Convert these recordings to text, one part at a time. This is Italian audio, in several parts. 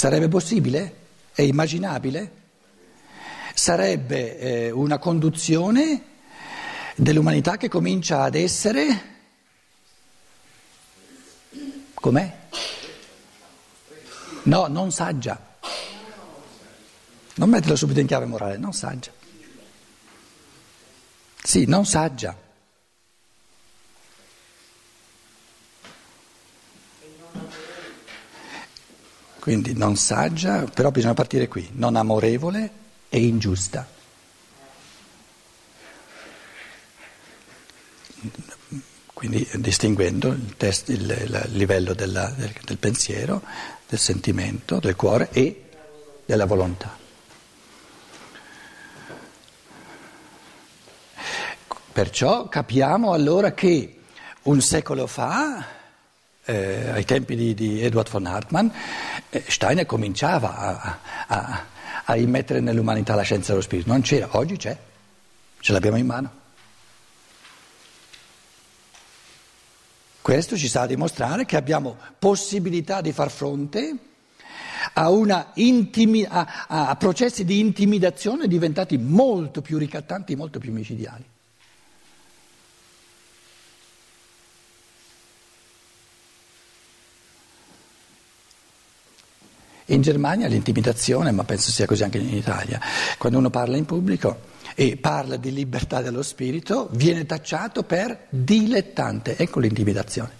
Sarebbe possibile? È immaginabile? Sarebbe eh, una conduzione dell'umanità che comincia ad essere... Com'è? No, non saggia. Non metterla subito in chiave morale, non saggia. Sì, non saggia. Quindi non saggia, però bisogna partire qui, non amorevole e ingiusta. Quindi distinguendo il, test, il, il livello della, del, del pensiero, del sentimento, del cuore e della volontà. Perciò capiamo allora che un secolo fa, eh, ai tempi di, di, Edward von Hartmann, eh, Steiner cominciava a, a, a immettere nell'umanità la scienza dello spirito. Non c'era, oggi c'è, ce l'abbiamo in mano. Questo ci sta a dimostrare che abbiamo possibilità di far fronte a, intimi, a, a processi di intimidazione diventati molto più ricattanti, molto più micidiali. In Germania l'intimidazione, ma penso sia così anche in Italia, quando uno parla in pubblico e parla di libertà dello spirito, viene tacciato per dilettante. Ecco l'intimidazione.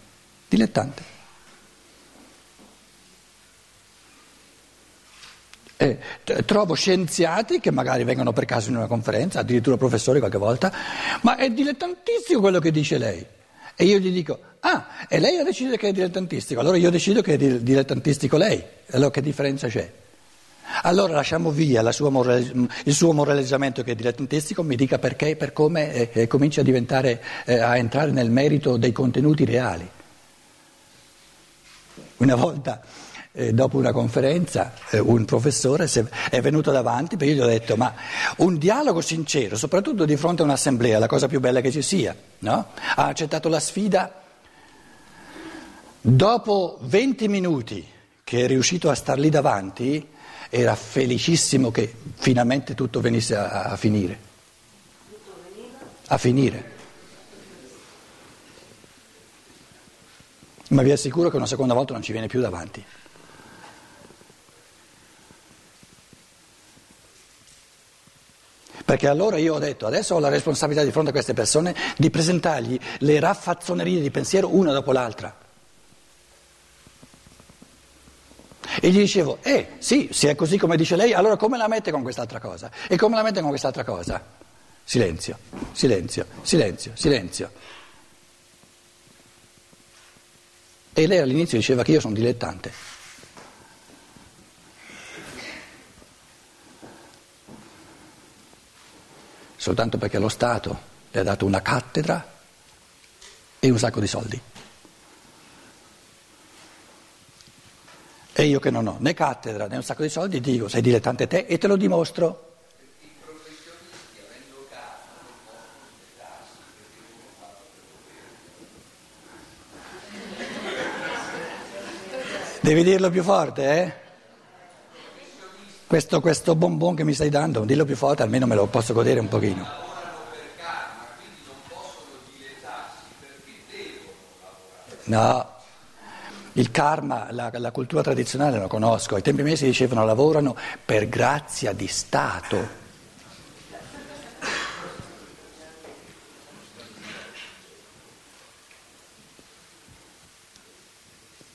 Dilettante. Eh, trovo scienziati che magari vengono per caso in una conferenza, addirittura professori qualche volta, ma è dilettantissimo quello che dice lei. E io gli dico, ah, e lei ha deciso che è dilettantistico, allora io decido che è dilettantistico lei, allora che differenza c'è? Allora lasciamo via morale, il suo moralizzamento che è dilettantistico, mi dica perché e per come e, e comincia a, diventare, eh, a entrare nel merito dei contenuti reali. Una volta eh, dopo una conferenza eh, un professore è venuto davanti perché gli ho detto ma un dialogo sincero, soprattutto di fronte a un'assemblea, la cosa più bella che ci sia, no? ha accettato la sfida, dopo 20 minuti che è riuscito a star lì davanti era felicissimo che finalmente tutto venisse a, a finire. A finire. Ma vi assicuro che una seconda volta non ci viene più davanti. Perché allora io ho detto, adesso ho la responsabilità di fronte a queste persone di presentargli le raffazzonerie di pensiero una dopo l'altra. E gli dicevo, eh sì, se è così come dice lei, allora come la mette con quest'altra cosa? E come la mette con quest'altra cosa? Silenzio, silenzio, silenzio, silenzio. E lei all'inizio diceva che io sono dilettante. Soltanto perché lo Stato le ha dato una cattedra e un sacco di soldi. E io che non ho né cattedra né un sacco di soldi dico sei dilettante te e te lo dimostro. Devi dirlo più forte, eh? Questo, questo bonbon che mi stai dando, dillo più forte, almeno me lo posso godere un pochino. No, il karma, la, la cultura tradizionale lo conosco, ai tempi miei si dicevano lavorano per grazia di Stato.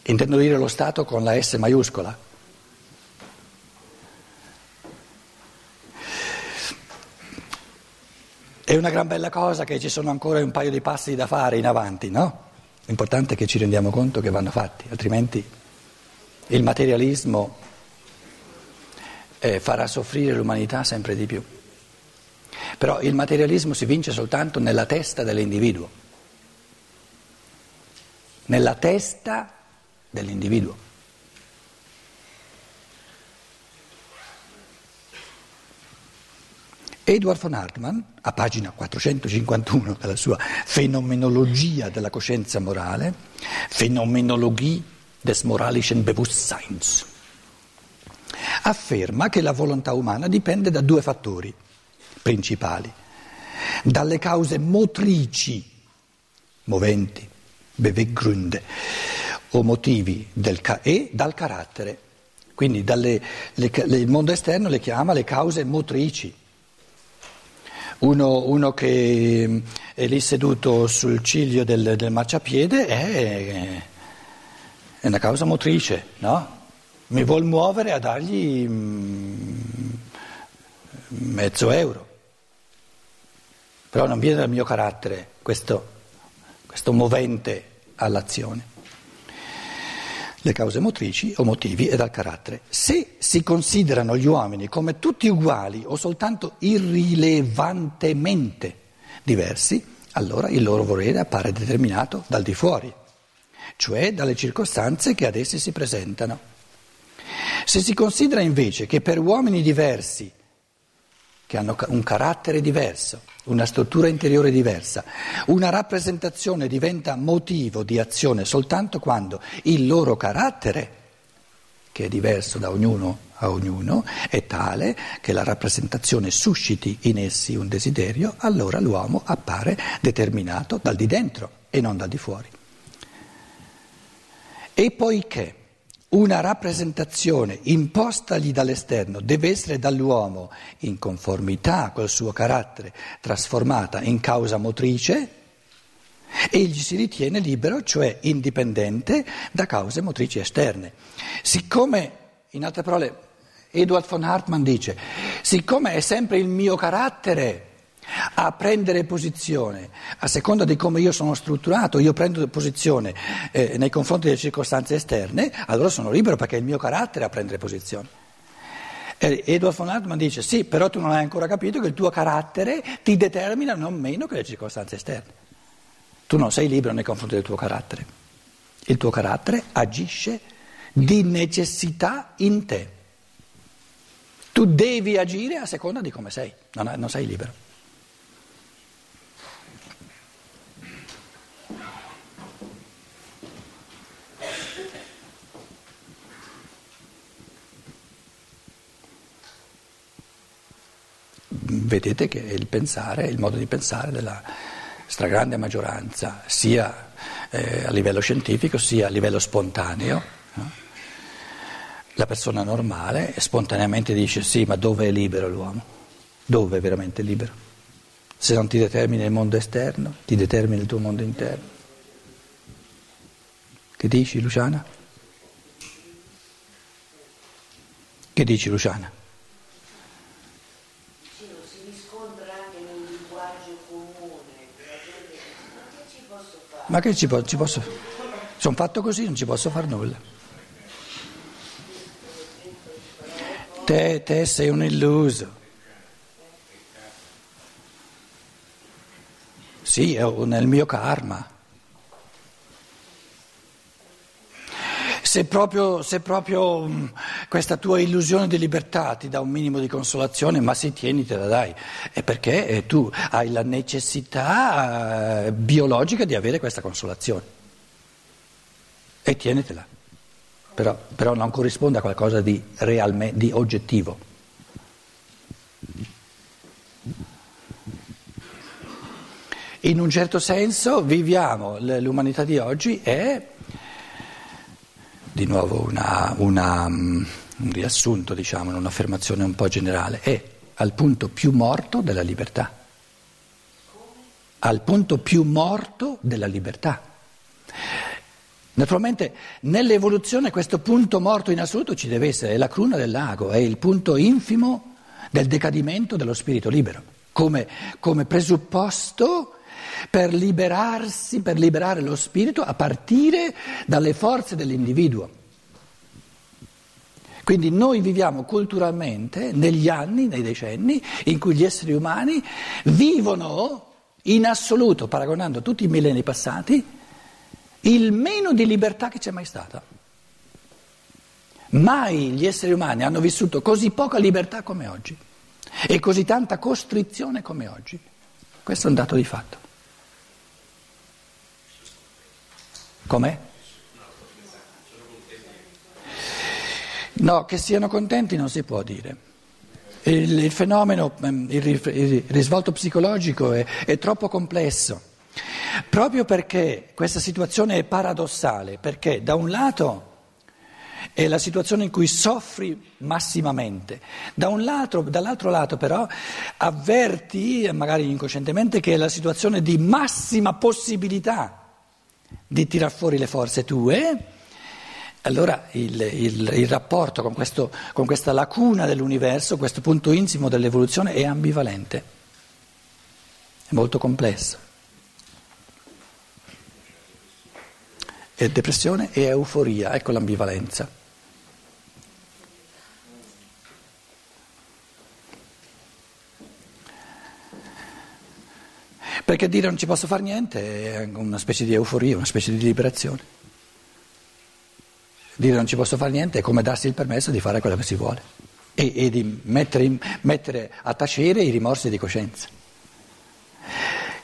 Intendo dire lo Stato con la S maiuscola. È una gran bella cosa che ci sono ancora un paio di passi da fare in avanti, no? L'importante è che ci rendiamo conto che vanno fatti, altrimenti il materialismo eh, farà soffrire l'umanità sempre di più. Però il materialismo si vince soltanto nella testa dell'individuo, nella testa dell'individuo. Edward von Hartmann, a pagina 451 della sua Phänomenologia della coscienza morale, Phänomenologie des moralischen Bewusstseins, afferma che la volontà umana dipende da due fattori principali, dalle cause motrici, moventi, Beweggründe, o motivi del, e dal carattere. Quindi dalle, le, le, il mondo esterno le chiama le cause motrici. Uno, uno che è lì seduto sul ciglio del, del marciapiede è, è, una causa motrice, no? Mi vuol muovere a dargli mm, mezzo euro. Però non viene dal mio carattere questo, questo movente all'azione le cause motrici o motivi e dal carattere. Se si considerano gli uomini come tutti uguali o soltanto irrilevantemente diversi, allora il loro volere appare determinato dal di fuori, cioè dalle circostanze che ad essi si presentano. Se si considera invece che per uomini diversi che hanno un carattere diverso, una struttura interiore diversa. Una rappresentazione diventa motivo di azione soltanto quando il loro carattere, che è diverso da ognuno a ognuno, è tale che la rappresentazione susciti in essi un desiderio, allora l'uomo appare determinato dal di dentro e non dal di fuori. E poiché una rappresentazione impostagli dall'esterno deve essere dall'uomo in conformità col suo carattere, trasformata in causa motrice, egli si ritiene libero, cioè indipendente da cause motrici esterne. Siccome, in altre parole, Edward von Hartmann dice, siccome è sempre il mio carattere a prendere posizione, a seconda di come io sono strutturato, io prendo posizione eh, nei confronti delle circostanze esterne, allora sono libero perché è il mio carattere a prendere posizione. E Edward von Hartmann dice sì, però tu non hai ancora capito che il tuo carattere ti determina non meno che le circostanze esterne. Tu non sei libero nei confronti del tuo carattere. Il tuo carattere agisce di necessità in te. Tu devi agire a seconda di come sei, non, non sei libero. Vedete che il pensare, il modo di pensare della stragrande maggioranza, sia eh, a livello scientifico sia a livello spontaneo. No? La persona normale spontaneamente dice sì, ma dove è libero l'uomo? Dove è veramente libero? Se non ti determina il mondo esterno, ti determina il tuo mondo interno. Che dici Luciana? Che dici Luciana? Ma che ci, ci posso? Sono fatto così, non ci posso fare nulla. Te, te sei un illuso. Sì, è nel mio karma. Se proprio, se proprio, mm, questa tua illusione di libertà ti dà un minimo di consolazione, ma sì, tienitela, dai, è perché eh, tu hai la necessità eh, biologica di avere questa consolazione. E tienitela. Però, però non corrisponde a qualcosa di, realme, di oggettivo. In un certo senso viviamo, l'umanità di oggi è di nuovo una, una, mm, un riassunto, diciamo, un'affermazione un po' generale, è al punto più morto della libertà. Al punto più morto della libertà. Naturalmente nell'evoluzione questo punto morto in assoluto ci deve essere, è la cruna del lago, è il punto infimo del decadimento dello spirito libero, come, come presupposto per liberarsi, per liberare lo spirito a partire dalle forze dell'individuo. Quindi noi viviamo culturalmente negli anni, nei decenni, in cui gli esseri umani vivono in assoluto, paragonando tutti i millenni passati, il meno di libertà che c'è mai stata. Mai gli esseri umani hanno vissuto così poca libertà come oggi e così tanta costrizione come oggi. Questo è un dato di fatto. No, che siano contenti non si può dire. Il, il fenomeno, ehm, il, risvolto psicologico è, è troppo complesso, proprio perché questa situazione è paradossale, perché da un lato è la situazione in cui soffri massimamente. Da lato, dall'altro lato però avverti, magari incoscientemente, che è la situazione di massima possibilità di tirar fuori le forze tue. Allora il, il, il rapporto con, questo, con questa lacuna dell'universo, questo punto insimo dell'evoluzione è ambivalente, è molto complesso. È depressione e euforia, ecco l'ambivalenza. Perché dire non ci posso fare niente è una specie di euforia, una specie di liberazione. Dire non ci posso fare niente è come darsi il permesso di fare quello che si vuole e, e di mettere, mettere a tacere i rimorsi di coscienza.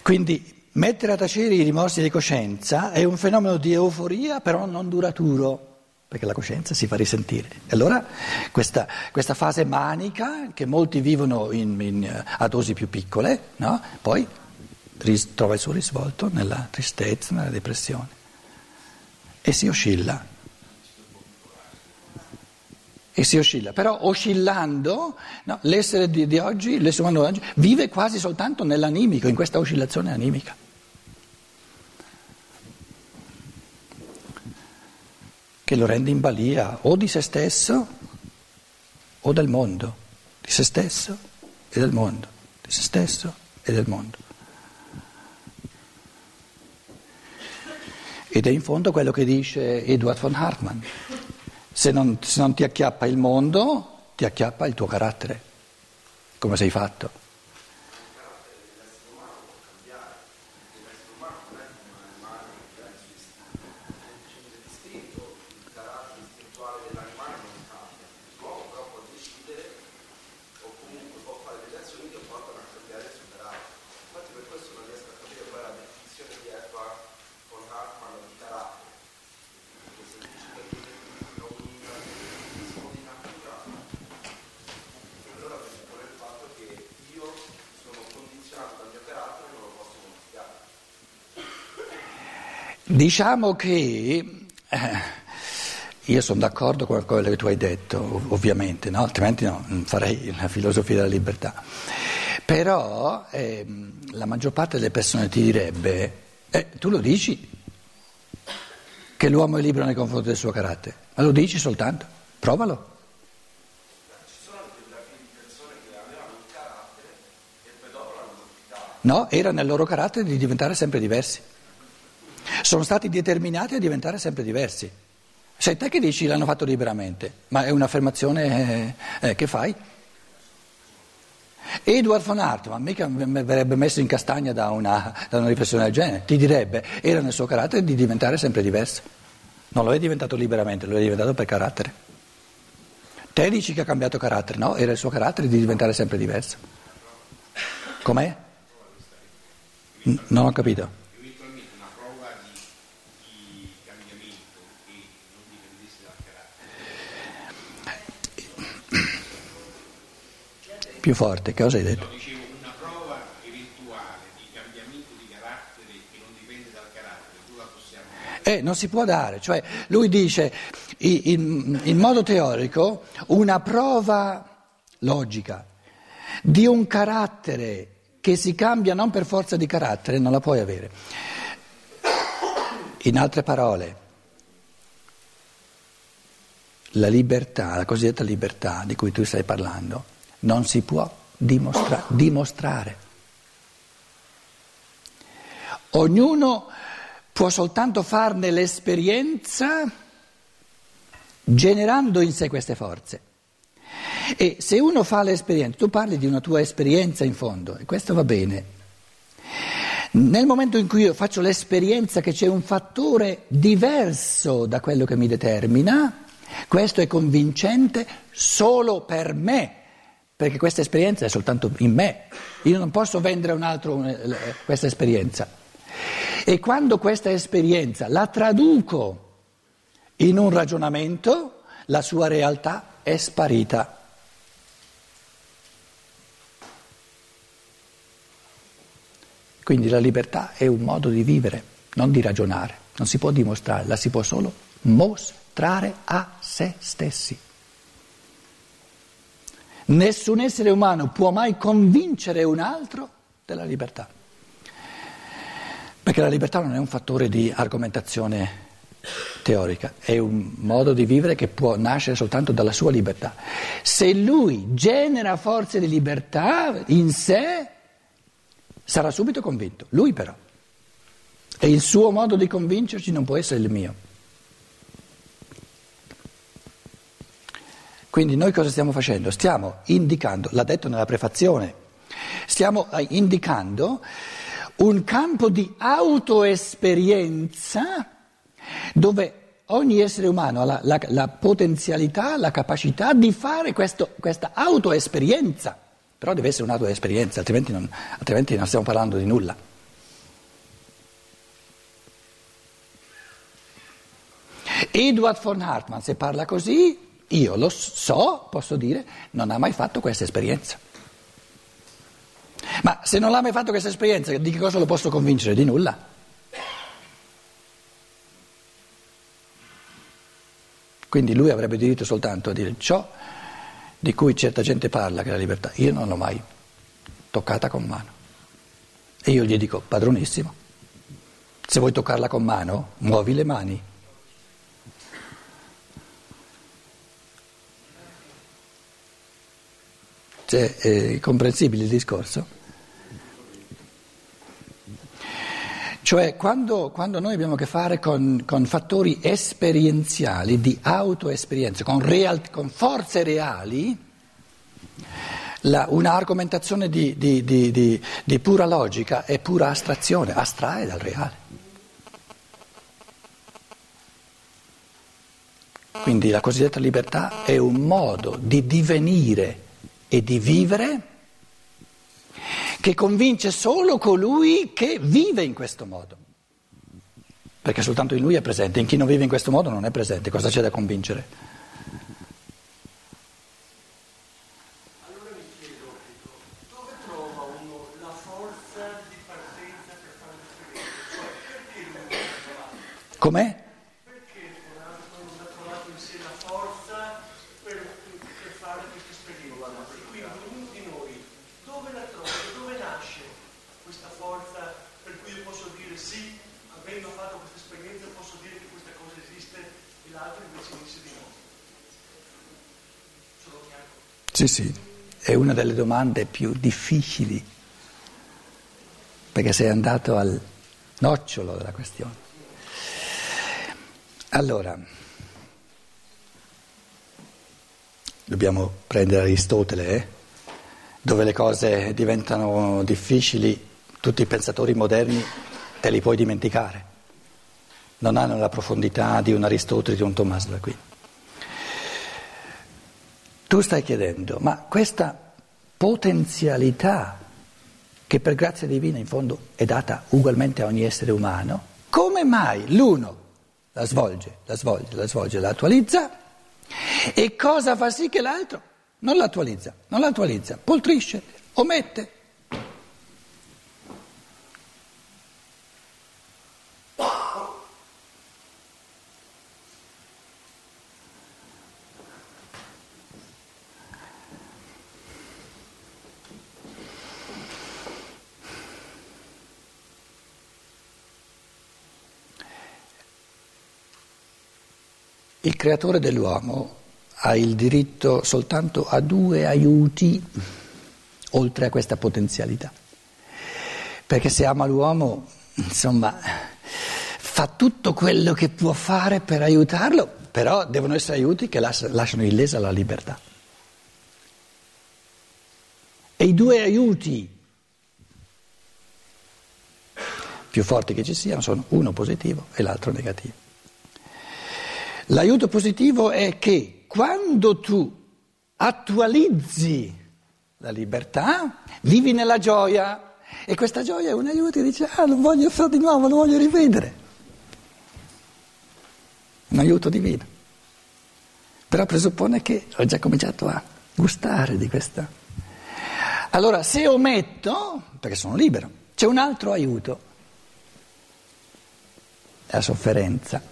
Quindi mettere a tacere i rimorsi di coscienza è un fenomeno di euforia però non duraturo perché la coscienza si fa risentire. E allora questa, questa fase manica che molti vivono in, in, a dosi più piccole, no? poi trova il suo risvolto nella tristezza, nella depressione e si oscilla. E si oscilla, però oscillando, no, l'essere di, di oggi, l'essere umano di oggi, vive quasi soltanto nell'animico, in questa oscillazione animica. Che lo rende in balia o di se stesso o del mondo, di se stesso e del mondo, di se stesso e del mondo. Ed è in fondo quello che dice Edward von Hartmann. Se non, se non ti acchiappa il mondo, ti acchiappa il tuo carattere, come sei fatto. Diciamo che eh, io sono d'accordo con quello che tu hai detto, ovviamente, no? altrimenti no, non farei la filosofia della libertà. Però eh, la maggior parte delle persone ti direbbe, eh, tu lo dici che l'uomo è libero nei confronti del suo carattere, ma lo dici soltanto, provalo. No, era nel loro carattere di diventare sempre diversi sono stati determinati a diventare sempre diversi. Sei te che dici l'hanno fatto liberamente, ma è un'affermazione eh, eh, che fai. Edward von Hartmann mica mi verrebbe messo in castagna da una, da una riflessione del genere, ti direbbe, era nel suo carattere di diventare sempre diverso. Non lo è diventato liberamente, lo è diventato per carattere. Te dici che ha cambiato carattere, no? Era il suo carattere di diventare sempre diverso. Com'è? non ho capito. Più forte, cosa hai detto? dicevo, una prova eventuale di cambiamento di carattere che non dipende dal carattere, tu la possiamo Eh, non si può dare, cioè lui dice in, in modo teorico una prova logica di un carattere che si cambia non per forza di carattere non la puoi avere. In altre parole, la libertà, la cosiddetta libertà di cui tu stai parlando, non si può dimostra- dimostrare. Ognuno può soltanto farne l'esperienza generando in sé queste forze. E se uno fa l'esperienza, tu parli di una tua esperienza in fondo, e questo va bene. Nel momento in cui io faccio l'esperienza che c'è un fattore diverso da quello che mi determina, questo è convincente solo per me perché questa esperienza è soltanto in me, io non posso vendere a un altro eh, questa esperienza. E quando questa esperienza la traduco in un ragionamento, la sua realtà è sparita. Quindi la libertà è un modo di vivere, non di ragionare, non si può dimostrare, la si può solo mostrare a se stessi. Nessun essere umano può mai convincere un altro della libertà, perché la libertà non è un fattore di argomentazione teorica, è un modo di vivere che può nascere soltanto dalla sua libertà. Se lui genera forze di libertà in sé, sarà subito convinto, lui però. E il suo modo di convincerci non può essere il mio. Quindi noi cosa stiamo facendo? Stiamo indicando, l'ha detto nella prefazione, stiamo eh, indicando un campo di autoesperienza dove ogni essere umano ha la, la, la potenzialità, la capacità di fare questo, questa autoesperienza, però deve essere un'autoesperienza, altrimenti non, altrimenti non stiamo parlando di nulla. Edward von Hartmann, se parla così, io lo so, posso dire, non ha mai fatto questa esperienza. Ma se non ha mai fatto questa esperienza, di che cosa lo posso convincere? Di nulla. Quindi lui avrebbe diritto soltanto a dire ciò di cui certa gente parla, che è la libertà. Io non l'ho mai toccata con mano. E io gli dico, padronissimo, se vuoi toccarla con mano, muovi le mani. Cioè, è comprensibile il discorso? Cioè, quando, quando, noi abbiamo a che fare con, con fattori esperienziali, di autoesperienza, con, real, con forze reali, la, una argomentazione di, di, di, di pura logica è pura astrazione, astrae dal reale. Quindi la cosiddetta libertà è un modo di divenire e di vivere che convince solo colui che vive in questo modo. Perché soltanto in lui è presente, in chi non vive in questo modo non è presente, cosa c'è da convincere? Allora mi chiedo, dove trova uno la forza di partenza per fare l'esperienza? Cioè, perché lui trovato? Com'è? Perché non ha trovato in sé la forza per, per fare questa esperienza? E quindi ognuno di noi dove la trova, da dove nasce questa forza per cui io posso dire sì, avendo fatto questa esperienza posso dire che questa cosa esiste e l'altro invece dice di no. Sono chiaro? Sì, sì, è una delle domande più difficili, perché sei andato al nocciolo della questione. Allora, dobbiamo prendere Aristotele, eh? dove le cose diventano difficili, tutti i pensatori moderni te li puoi dimenticare, non hanno la profondità di un Aristotele, di un Tommaso d'Aquino. Tu stai chiedendo, ma questa potenzialità che per grazia divina in fondo è data ugualmente a ogni essere umano, come mai l'uno la svolge, la svolge, la svolge, la attualizza e cosa fa sì che l'altro non l'attualizza, non l'attualizza, poltrisce, omette. Il creatore dell'uomo ha il diritto soltanto a due aiuti oltre a questa potenzialità. Perché se ama l'uomo, insomma, fa tutto quello che può fare per aiutarlo, però devono essere aiuti che lasciano illesa la libertà. E i due aiuti più forti che ci siano sono uno positivo e l'altro negativo. L'aiuto positivo è che quando tu attualizzi la libertà, vivi nella gioia e questa gioia è un aiuto che dice ah lo voglio fare di nuovo, lo voglio rivedere. Un aiuto divino. Però presuppone che ho già cominciato a gustare di questa. Allora, se ometto, perché sono libero, c'è un altro aiuto, la sofferenza,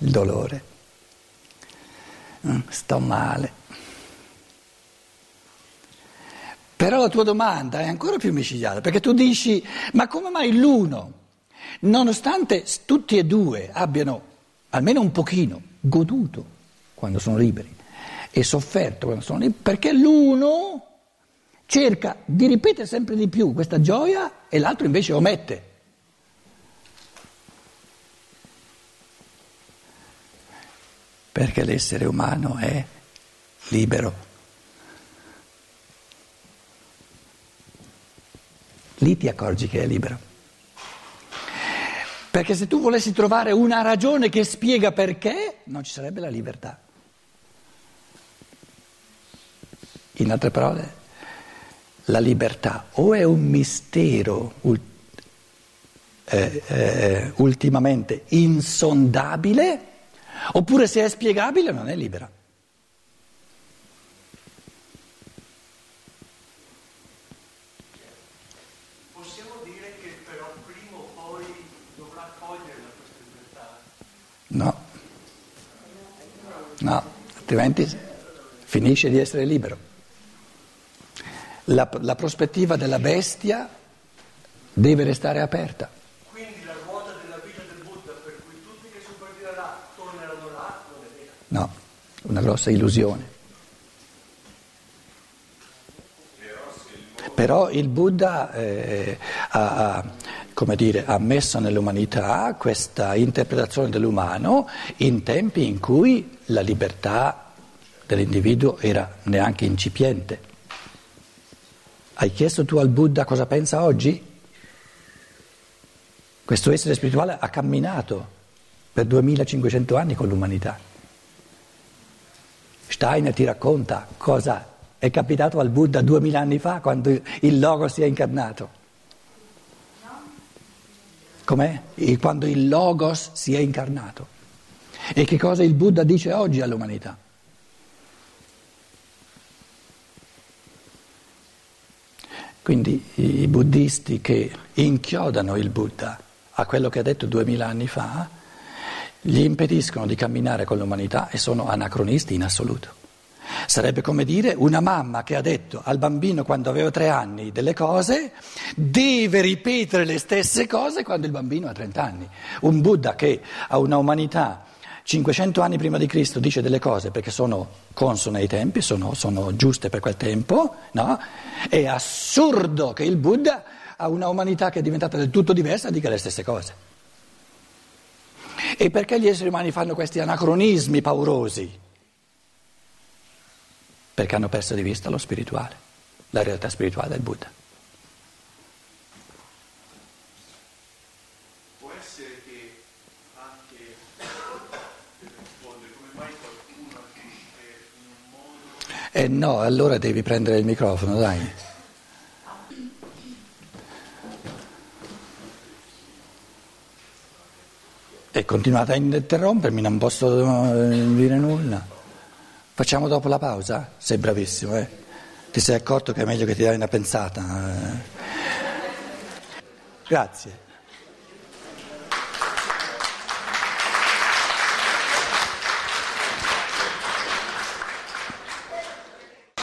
il dolore. Mm, sto male. Però la tua domanda è ancora più micidiale, perché tu dici, ma come mai l'uno, nonostante tutti e due abbiano almeno un pochino goduto quando sono liberi e sofferto quando sono liberi, perché l'uno cerca di ripetere sempre di più questa gioia e l'altro invece omette. Perché l'essere umano è libero. lì ti accorgi che è libero. Perché se tu volessi trovare una ragione che spiega perché, non ci sarebbe la libertà. In altre parole, la libertà o è un mistero eh, eh, ultimamente insondabile, oppure se è spiegabile non è libera. No, no, altrimenti finisce di essere libero. La, la prospettiva della bestia deve restare aperta. Quindi la ruota della vita del Buddha per cui tutti che sono partiti da là torneranno là non è vera. No, una grossa illusione. Però il Buddha eh, ha, dire, ha messo nell'umanità questa interpretazione dell'umano in tempi in cui la libertà dell'individuo era neanche incipiente. Hai chiesto tu al Buddha cosa pensa oggi? Questo essere spirituale ha camminato per 2500 anni con l'umanità. Steiner ti racconta cosa è capitato al Buddha 2000 anni fa quando il Logo si è incarnato. Com'è? Quando il Logos si è incarnato. E che cosa il Buddha dice oggi all'umanità? Quindi i buddisti che inchiodano il Buddha a quello che ha detto duemila anni fa, gli impediscono di camminare con l'umanità e sono anacronisti in assoluto. Sarebbe come dire una mamma che ha detto al bambino quando aveva tre anni delle cose, deve ripetere le stesse cose quando il bambino ha 30 anni. Un Buddha che ha una umanità 500 anni prima di Cristo dice delle cose perché sono consone ai tempi, sono, sono giuste per quel tempo, no? È assurdo che il Buddha ha una umanità che è diventata del tutto diversa dica le stesse cose. E perché gli esseri umani fanno questi anacronismi paurosi? perché hanno perso di vista lo spirituale, la realtà spirituale del Buddha. Può essere che anche per rispondere come mai qualcuno agisce in un modo... Eh no, allora devi prendere il microfono, dai. E continuate a interrompermi, non posso eh, dire nulla. Facciamo dopo la pausa? Sei bravissimo, eh? Ti sei accorto che è meglio che ti dai una pensata? Eh? Grazie.